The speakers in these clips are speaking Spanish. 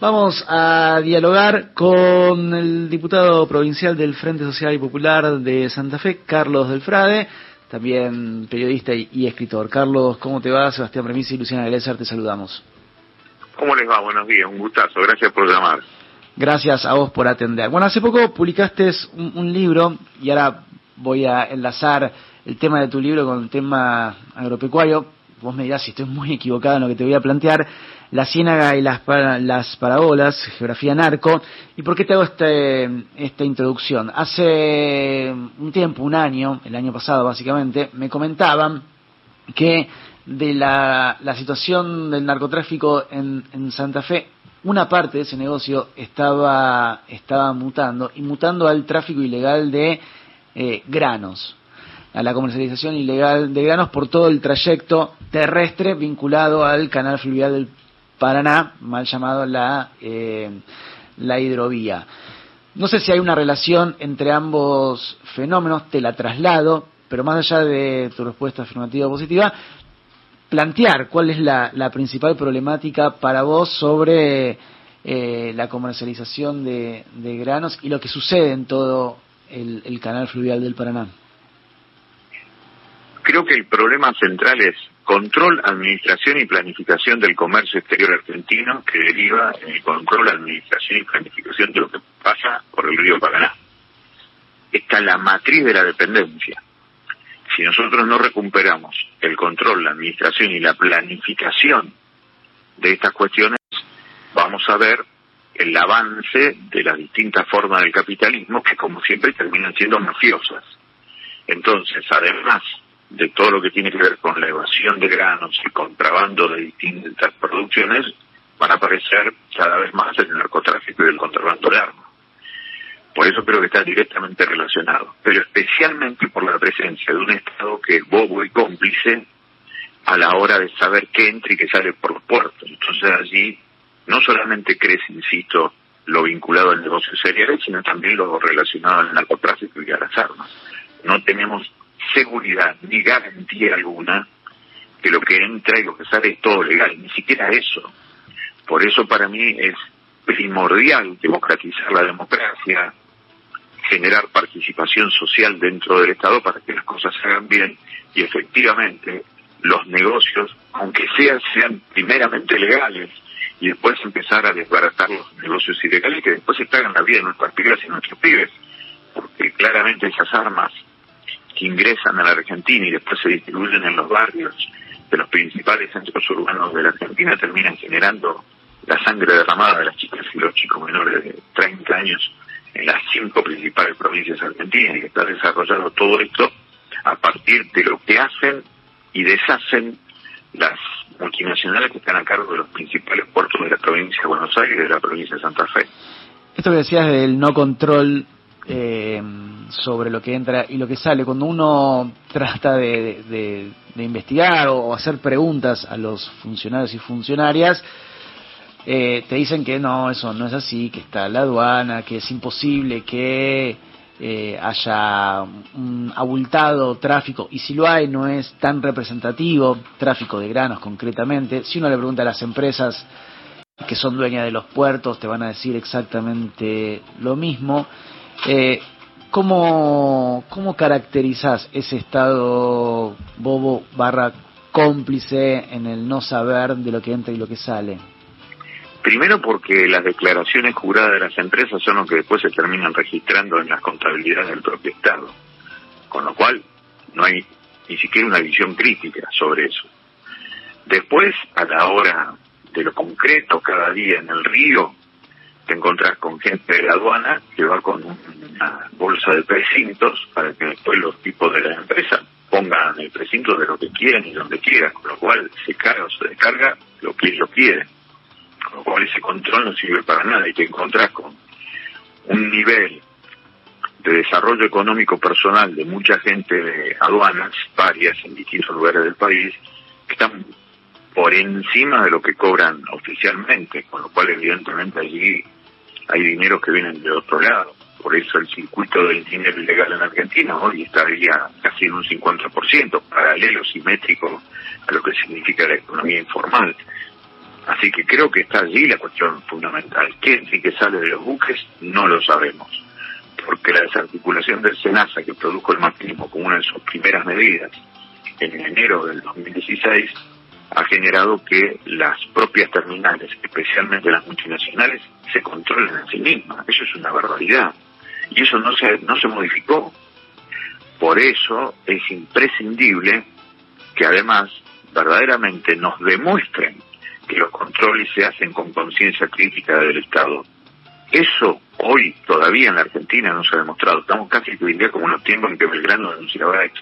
Vamos a dialogar con el diputado provincial del Frente Social y Popular de Santa Fe, Carlos Delfrade, también periodista y, escritor. Carlos, ¿cómo te va? Sebastián Premisi y Luciana Glesser, te saludamos. ¿Cómo les va? Buenos días, un gustazo, gracias por llamar. Gracias a vos por atender. Bueno, hace poco publicaste un libro y ahora voy a enlazar el tema de tu libro con el tema agropecuario. Vos me dirás si estoy muy equivocado en lo que te voy a plantear la ciénaga y las, las parábolas, geografía narco. ¿Y por qué te hago este, esta introducción? Hace un tiempo, un año, el año pasado básicamente, me comentaban que de la, la situación del narcotráfico en, en, Santa Fe, una parte de ese negocio estaba, estaba mutando y mutando al tráfico ilegal de eh, granos, a la comercialización ilegal de granos por todo el trayecto terrestre vinculado al canal fluvial del Paraná, mal llamado la, eh, la hidrovía. No sé si hay una relación entre ambos fenómenos, te la traslado, pero más allá de tu respuesta afirmativa o positiva, plantear cuál es la, principal problemática para vos sobre eh, la comercialización de, granos y lo que sucede en todo el canal fluvial del Paraná. Creo que el problema central es control, administración y planificación del comercio exterior argentino que deriva en el control, administración y planificación de lo que pasa por el río Paraná. Esta es la matriz de la dependencia. Si nosotros no recuperamos el control, la administración y la planificación de estas cuestiones, vamos a ver el avance de las distintas formas del capitalismo que como siempre terminan siendo mafiosas. Entonces, además de todo lo que tiene que ver con la evasión de granos y contrabando de distintas producciones, van a aparecer cada vez más el narcotráfico y el contrabando de armas. Por eso creo que está directamente relacionado, pero especialmente por la presencia de un Estado que es bobo y cómplice a la hora de saber qué entra y qué sale por los puertos. Entonces allí no solamente crece, insisto, lo vinculado al negocio serial, sino también lo relacionado al narcotráfico y a las armas. No tenemos seguridad ni garantía alguna que lo que entra y lo que sale es todo legal, ni siquiera eso. Por eso para mí es primordial democratizar la democracia, generar participación social dentro del Estado para que las cosas se hagan bien y efectivamente los negocios, aunque sean, sean primeramente legales y después empezar a desbaratar los negocios ilegales que después se pagan la vida de nuestras pibes y nuestros pibes, porque claramente esas armas ingresan a la Argentina y después se distribuyen en los barrios de los principales centros urbanos de la Argentina terminan generando la sangre derramada de las chicas y los chicos menores de 30 años en las cinco principales provincias argentinas y está desarrollado todo esto a partir de lo que hacen y deshacen las multinacionales que están a cargo de los principales puertos de la provincia de Buenos Aires y de la provincia de Santa Fe. Esto que decías del no control eh, sobre lo que entra y lo que sale. Cuando uno trata de, investigar o, hacer preguntas a los funcionarios y funcionarias, eh, te dicen que no, eso no es así, que está la aduana, que es imposible que eh, haya un abultado tráfico, y si lo hay no es tan representativo, tráfico de granos concretamente. Si uno le pregunta a las empresas que son dueñas de los puertos, te van a decir exactamente lo mismo. Eh, ¿cómo, ¿Cómo caracterizas ese estado bobo barra cómplice en el no saber de lo que entra y lo que sale? Primero porque las declaraciones juradas de las empresas son lo que después se terminan registrando en las contabilidades del propio Estado. Con lo cual no hay ni siquiera una visión crítica sobre eso. Después, a la hora de lo concreto, cada día en el río, te encontrás con gente de la aduana que va con una bolsa de precintos para que después los tipos de la empresa pongan el precinto de lo que quieren y donde quieran, con lo cual se carga o se descarga lo que ellos quieren. Con lo cual ese control no sirve para nada y te encontrás con un nivel de desarrollo económico personal de mucha gente de aduanas, varias en distintos lugares del país, que están por encima de lo que cobran oficialmente, con lo cual evidentemente allí hay dinero que vienen de otro lado. Por eso el circuito del dinero ilegal en Argentina hoy estaría casi en un 50%, paralelo, simétrico a lo que significa la economía informal. Así que creo que está allí la cuestión fundamental. ¿Quién sí que sale de los buques? No lo sabemos. Porque la desarticulación del SENASA que produjo el macrismo como una de sus primeras medidas en enero del 2016 ha generado que las propias terminales, especialmente las multinacionales, se controlen en sí mismas. Eso es una barbaridad. Y eso no se, no se modificó. Por eso es imprescindible que además verdaderamente nos demuestren que los controles se hacen con conciencia crítica del Estado. Eso hoy todavía en la Argentina no se ha demostrado. Estamos casi que como los tiempos en que Belgrano denunciaba esto.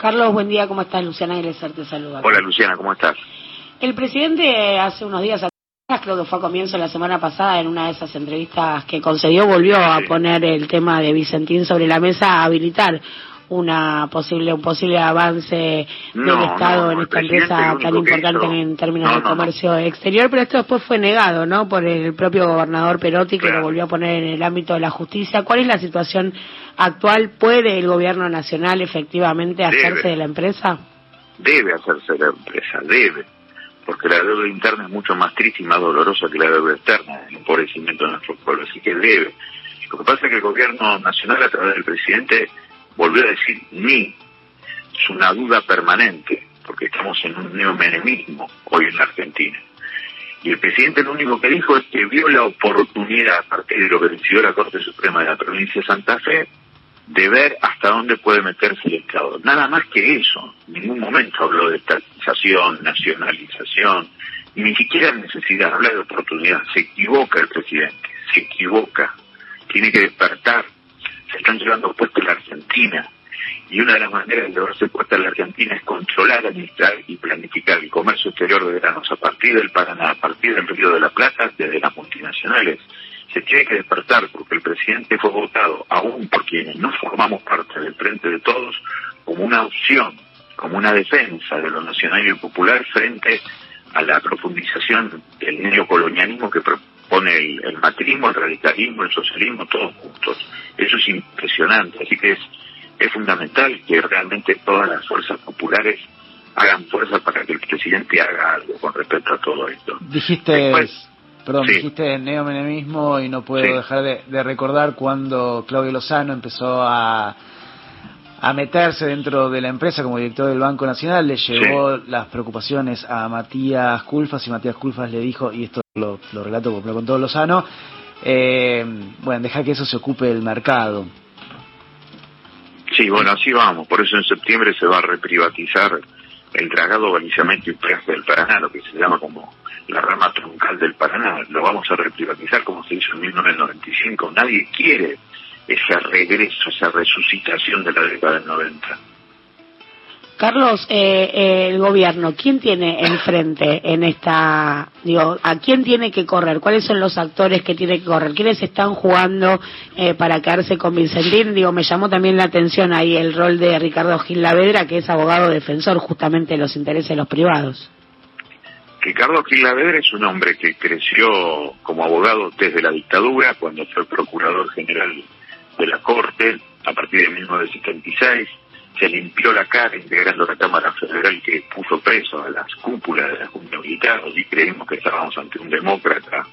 Carlos, buen día, ¿cómo estás? Luciana Gresser te saluda. Hola Luciana, ¿cómo estás? El presidente hace unos días creo que fue a comienzo de la semana pasada, en una de esas entrevistas que concedió, volvió a poner el tema de Vicentín sobre la mesa, a habilitar una posible un posible avance del Estado en esta empresa tan importante en términos de comercio exterior, pero esto después fue negado, ¿no? Por el propio gobernador Perotti que lo volvió a poner en el ámbito de la justicia. ¿Cuál es la situación actual? ¿Puede el gobierno nacional efectivamente hacerse de la empresa? Debe hacerse de la empresa, debe, porque la deuda interna es mucho más triste y más dolorosa que la deuda externa, el empobrecimiento de nuestro pueblo, así que debe. Lo que pasa es que el gobierno nacional a través del presidente volvió a decir ni, es una duda permanente, porque estamos en un neomenemismo hoy en la Argentina. Y el presidente lo único que dijo es que vio la oportunidad, a partir de lo que decidió la Corte Suprema de la provincia de Santa Fe, de ver hasta dónde puede meterse el Estado. Nada más que eso. En ningún momento habló de estatización, nacionalización, ni siquiera necesidad, habla de oportunidad. Se equivoca el presidente, se equivoca. Tiene que despertar se están llevando puestos la Argentina. Y una de las maneras de llevarse puesta la Argentina es controlar, administrar y planificar el comercio exterior de granos a partir del Paraná, a partir del Río de la Plata, desde las multinacionales. Se tiene que despertar porque el presidente fue votado, aún por quienes no formamos parte del frente de todos, como una opción, como una defensa de lo nacional y popular frente a la profundización del neocolonialismo que propone el, el matrismo, el radicalismo, el socialismo, todos juntos. Eso es impresionante, así que es, es fundamental que realmente todas las fuerzas populares hagan fuerza para que el presidente haga algo con respecto a todo esto. Dijiste, perdón, dijiste neomenemismo y no puedo dejar de, recordar cuando Claudio Lozano empezó a a meterse dentro de la empresa como director del Banco Nacional, le llevó las preocupaciones a Matías Culfas y Matías Culfas le dijo, y esto lo, lo relato porque lo contó Lozano, eh, bueno, deja que eso se ocupe el mercado. Sí, bueno, así vamos. Por eso en septiembre se va a reprivatizar el dragado, balizamiento y peaje del Paraná, lo que se llama como la rama troncal del Paraná. Lo vamos a reprivatizar como se hizo en 1995. Nadie quiere ese regreso, esa resucitación de la década del 90. Carlos, eh, eh, el gobierno, ¿quién tiene enfrente en esta, digo, a quién tiene que correr? ¿Cuáles son los actores que tiene que correr? ¿Quiénes están jugando eh, para quedarse con Vicentín? Digo, me llamó también la atención ahí el rol de Ricardo Gil Lavedra, que es abogado defensor justamente de los intereses de los privados. Ricardo Gil Lavedra es un hombre que creció como abogado desde la dictadura, cuando fue procurador general de la Corte, a partir de 1976 se limpió la cara integrando la Cámara Federal que puso preso a las cúpulas de la Junta Militar. creímos que estábamos ante un demócrata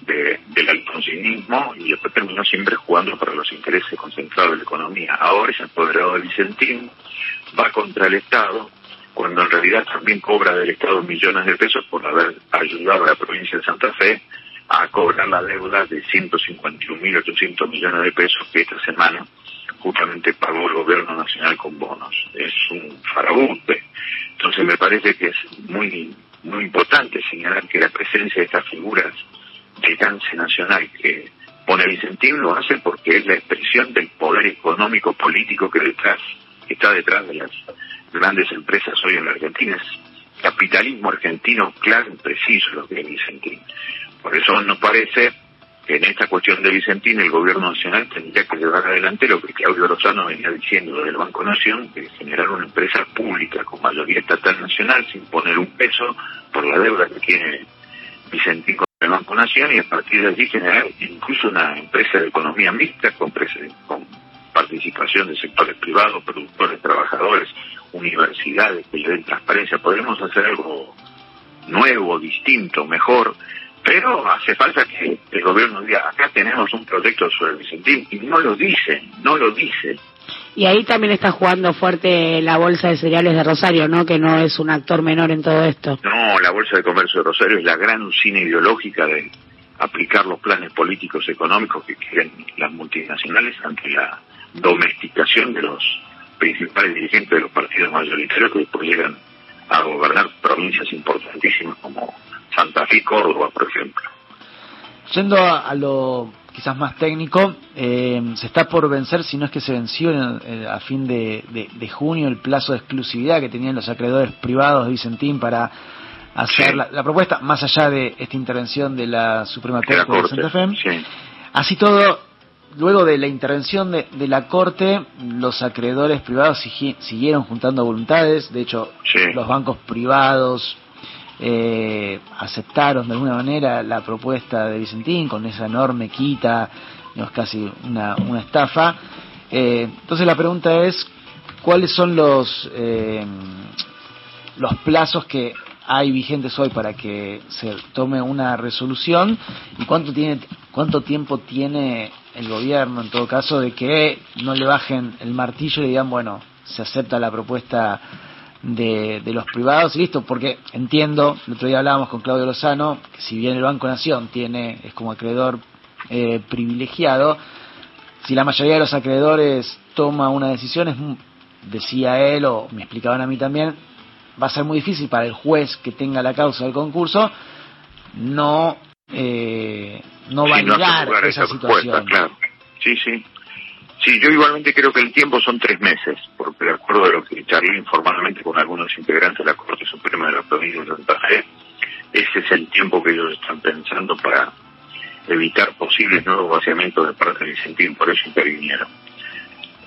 del alfonsinismo y después terminó siempre jugando para los intereses concentrados de la economía. Ahora es apoderado de Vicentín, va contra el Estado, cuando en realidad también cobra del Estado millones de pesos por haber ayudado a la provincia de Santa Fe a cobrar la deuda de 151.800 millones de pesos que esta semana justamente pagó el gobierno nacional con bonos. Es un farabuste. Entonces me parece que es muy muy importante señalar que la presencia de estas figuras de alcance nacional que pone Vicentín lo hace porque es la expresión del poder económico político que detrás está detrás de las grandes empresas hoy en la Argentina. Es capitalismo argentino claro y preciso lo que es Vicentín. Por eso nos parece en esta cuestión de Vicentín el gobierno nacional tendría que llevar adelante lo que Claudio Lozano venía diciendo del Banco Nación, de generar una empresa pública con mayoría estatal nacional sin poner un peso por la deuda que tiene Vicentín con el Banco Nación y a partir de allí generar incluso una empresa de economía mixta con, con participación de sectores privados, productores, trabajadores, universidades que le den transparencia. Podemos hacer algo nuevo, distinto, mejor, pero hace falta que el gobierno diga, acá tenemos un proyecto sobre Vicentín, y no lo dice, no lo dice. Y ahí también está jugando fuerte la Bolsa de Cereales de Rosario, ¿no? Que no es un actor menor en todo esto. No, la Bolsa de Comercio de Rosario es la gran usina ideológica de aplicar los planes políticos económicos que quieren las multinacionales ante la domesticación de los principales dirigentes de los partidos mayoritarios que después llegan a gobernar provincias importantísimas como Santa Fe y Córdoba, por ejemplo. Yendo a, lo quizás más técnico, eh, se está por vencer, si no es que se venció a fin de, junio, el plazo de exclusividad que tenían los acreedores privados de Vicentín para hacer la, propuesta, más allá de esta intervención de la Suprema Corte de, Santa Fe. Así todo, luego de la intervención de, la Corte, los acreedores privados siguieron juntando voluntades, de hecho, los bancos privados eh, aceptaron de alguna manera la propuesta de Vicentín con esa enorme quita, no es casi una, una estafa. Eh, entonces la pregunta es, ¿cuáles son los, eh, los plazos que hay vigentes hoy para que se tome una resolución y cuánto tiene cuánto tiempo tiene el gobierno en todo caso de que no le bajen el martillo y digan bueno se acepta la propuesta de, los privados y listo porque entiendo el otro día hablábamos con Claudio Lozano que si bien el Banco Nación tiene es como acreedor eh, privilegiado si la mayoría de los acreedores toma una decisión es decía él o me explicaban a mí también va a ser muy difícil para el juez que tenga la causa del concurso no eh, no validar esa, situación. Claro. Sí, sí. Sí, yo igualmente creo que el tiempo son tres meses, porque de acuerdo a lo que charlé informalmente con algunos integrantes de la Corte Suprema de la provincia de Santa Fe, ese es el tiempo que ellos están pensando para evitar posibles nuevos vaciamientos de parte del Vicentín, por eso intervinieron.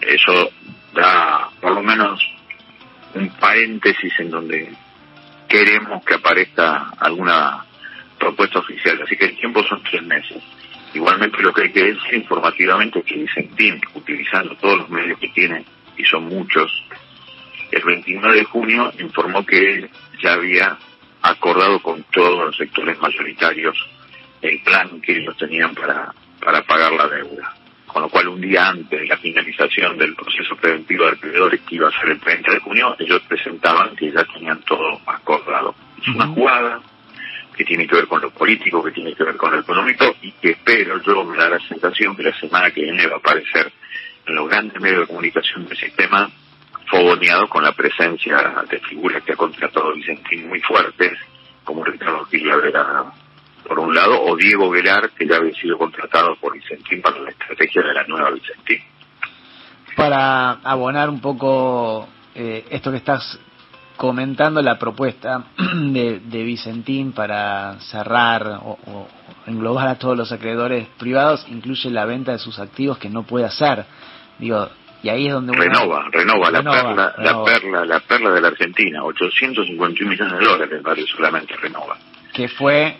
Eso da por lo menos un paréntesis en donde queremos que aparezca alguna propuesta oficial. Así que el tiempo son tres meses. Igualmente lo que hay que decir informativamente es que Vicentín, utilizando todos los medios que tiene, y son muchos, el 29 de junio informó que él ya había acordado con todos los sectores mayoritarios el plan que ellos tenían para, para pagar la deuda con lo cual un día antes de la finalización del proceso preventivo de alrededores que iba a ser el 30 de junio, ellos presentaban que ya tenían todo acordado. Es una jugada que tiene que ver con lo político, que tiene que ver con lo económico y que espero yo me da la sensación que la semana que viene va a aparecer en los grandes medios de comunicación del sistema fogoneado con la presencia de figuras que ha contratado Vicentín muy fuertes, como Ricardo Gil por un lado, o Diego Velar, que ya había sido contratado por Vicentín para la estrategia de la nueva Vicentín. Para abonar un poco eh, esto que estás comentando, la propuesta de, Vicentín para cerrar o, englobar a todos los acreedores privados incluye la venta de sus activos que no puede hacer. Digo, y ahí es donde renova, renova, la perla, la perla, la perla de la Argentina, 851 millones de dólares vale solamente renova. Que fue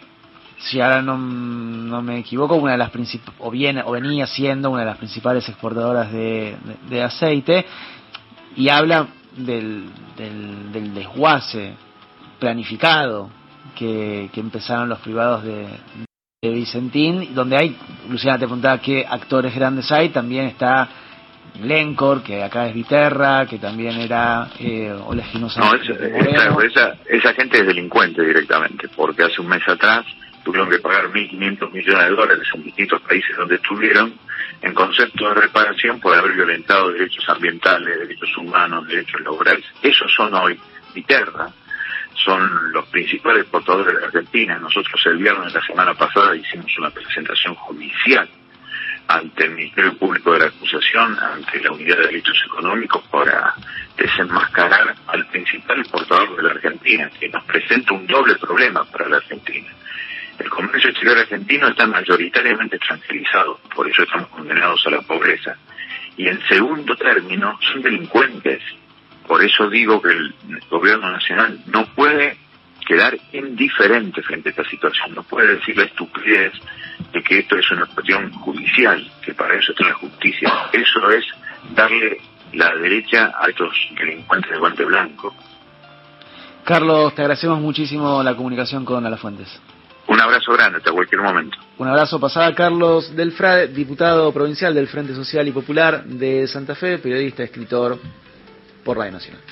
si ahora no, no me equivoco, una de las o, viene, o venía siendo una de las principales exportadoras de, de, aceite, y habla del, del, desguace planificado que, que empezaron los privados de, de Vicentín, donde hay, Luciana te preguntaba qué actores grandes hay, también está Lencor, que acá es Viterra, que también era eh, Oleginosa. No, esa, esa gente es delincuente directamente, porque hace un mes atrás tuvieron que pagar 1.500 millones de dólares en distintos países donde estuvieron en concepto de reparación por haber violentado derechos ambientales, derechos humanos, derechos laborales. Esos son hoy Viterra, son los principales exportadores de Argentina. Nosotros el viernes de la semana pasada hicimos una presentación judicial ante el Ministerio Público de la Acusación, ante la Unidad de Derechos Económicos, para desenmascarar al principal exportador de la Argentina, que nos presenta un doble problema para la Argentina el comercio exterior argentino está mayoritariamente tranquilizado, por eso estamos condenados a la pobreza. Y en segundo término, son delincuentes. Por eso digo que el gobierno nacional no puede quedar indiferente frente a esta situación, no puede decir la estupidez de que esto es una cuestión judicial, que para eso está la justicia. Eso es darle la derecha a estos delincuentes de guante blanco. Carlos, te agradecemos muchísimo la comunicación con Alafuentes. Un abrazo grande hasta cualquier momento. Un abrazo pasada Carlos Delfrade, diputado provincial del Frente Social y Popular de Santa Fe, periodista, escritor por Radio Nacional.